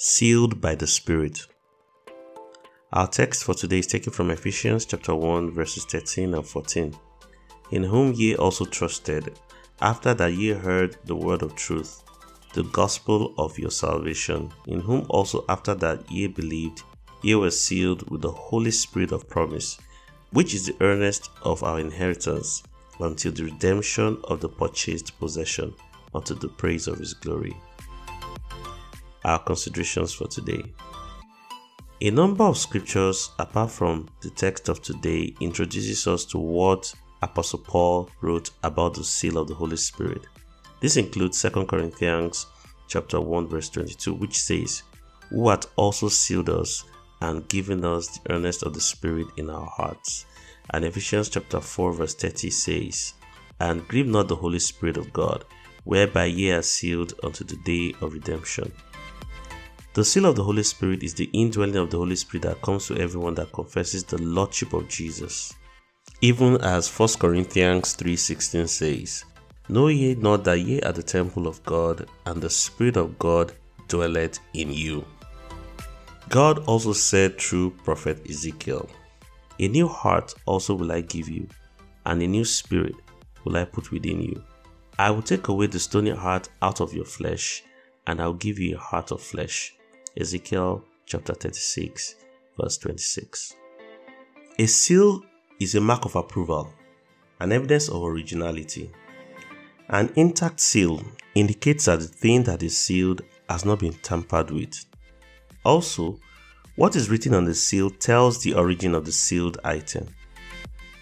Sealed by the Spirit. Our text for today is taken from Ephesians chapter 1 verses 13 and 14. In whom ye also trusted, after that ye heard the word of truth, the gospel of your salvation, in whom also after that ye believed, ye were sealed with the Holy Spirit of promise, which is the earnest of our inheritance, until the redemption of the purchased possession, unto the praise of his glory our considerations for today. A number of scriptures, apart from the text of today, introduces us to what Apostle Paul wrote about the seal of the Holy Spirit. This includes 2 Corinthians chapter 1 verse 22 which says, "Who hath also sealed us and given us the earnest of the Spirit in our hearts." And Ephesians chapter 4 verse 30 says, "And grieve not the Holy Spirit of God, whereby ye are sealed unto the day of redemption." The seal of the Holy Spirit is the indwelling of the Holy Spirit that comes to everyone that confesses the lordship of Jesus. Even as 1 Corinthians 3:16 says, Know ye not that ye are the temple of God, and the Spirit of God dwelleth in you. God also said through prophet Ezekiel, A new heart also will I give you, and a new spirit will I put within you. I will take away the stony heart out of your flesh, and I'll give you a heart of flesh Ezekiel chapter 36, verse 26. A seal is a mark of approval, an evidence of originality. An intact seal indicates that the thing that is sealed has not been tampered with. Also, what is written on the seal tells the origin of the sealed item.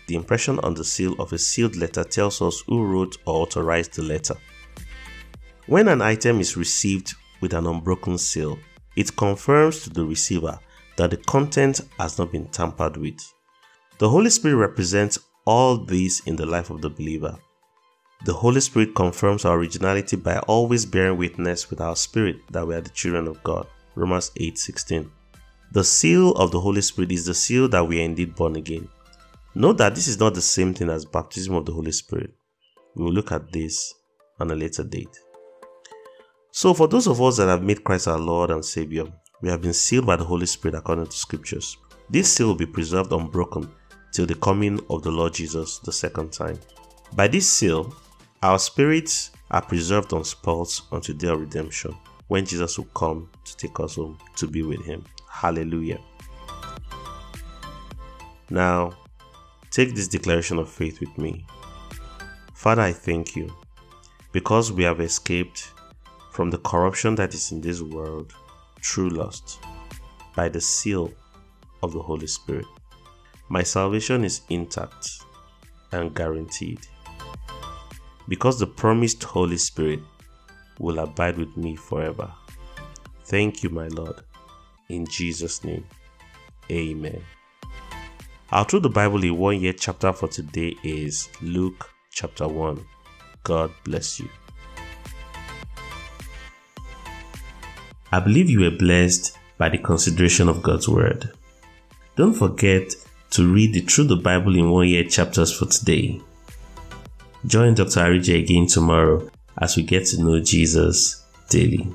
The impression on the seal of a sealed letter tells us who wrote or authorized the letter. When an item is received with an unbroken seal, it confirms to the receiver that the content has not been tampered with. The Holy Spirit represents all this in the life of the believer. The Holy Spirit confirms our originality by always bearing witness with our spirit that we are the children of God. Romans 8:16. The seal of the Holy Spirit is the seal that we are indeed born again. Note that this is not the same thing as baptism of the Holy Spirit. We will look at this on a later date. So, for those of us that have made Christ our Lord and Savior, we have been sealed by the Holy Spirit according to Scriptures. This seal will be preserved unbroken till the coming of the Lord Jesus the second time. By this seal, our spirits are preserved unspoiled unto their redemption, when Jesus will come to take us home to be with Him. Hallelujah. Now, take this declaration of faith with me. Father, I thank you because we have escaped from the corruption that is in this world through lust by the seal of the Holy Spirit. My salvation is intact and guaranteed because the promised Holy Spirit will abide with me forever. Thank you, my Lord. In Jesus' name, Amen. Our Through the Bible in one year chapter for today is Luke chapter 1. God bless you. I believe you were blessed by the consideration of God's Word. Don't forget to read the Through the Bible in One Year chapters for today. Join Dr. Arije again tomorrow as we get to know Jesus daily.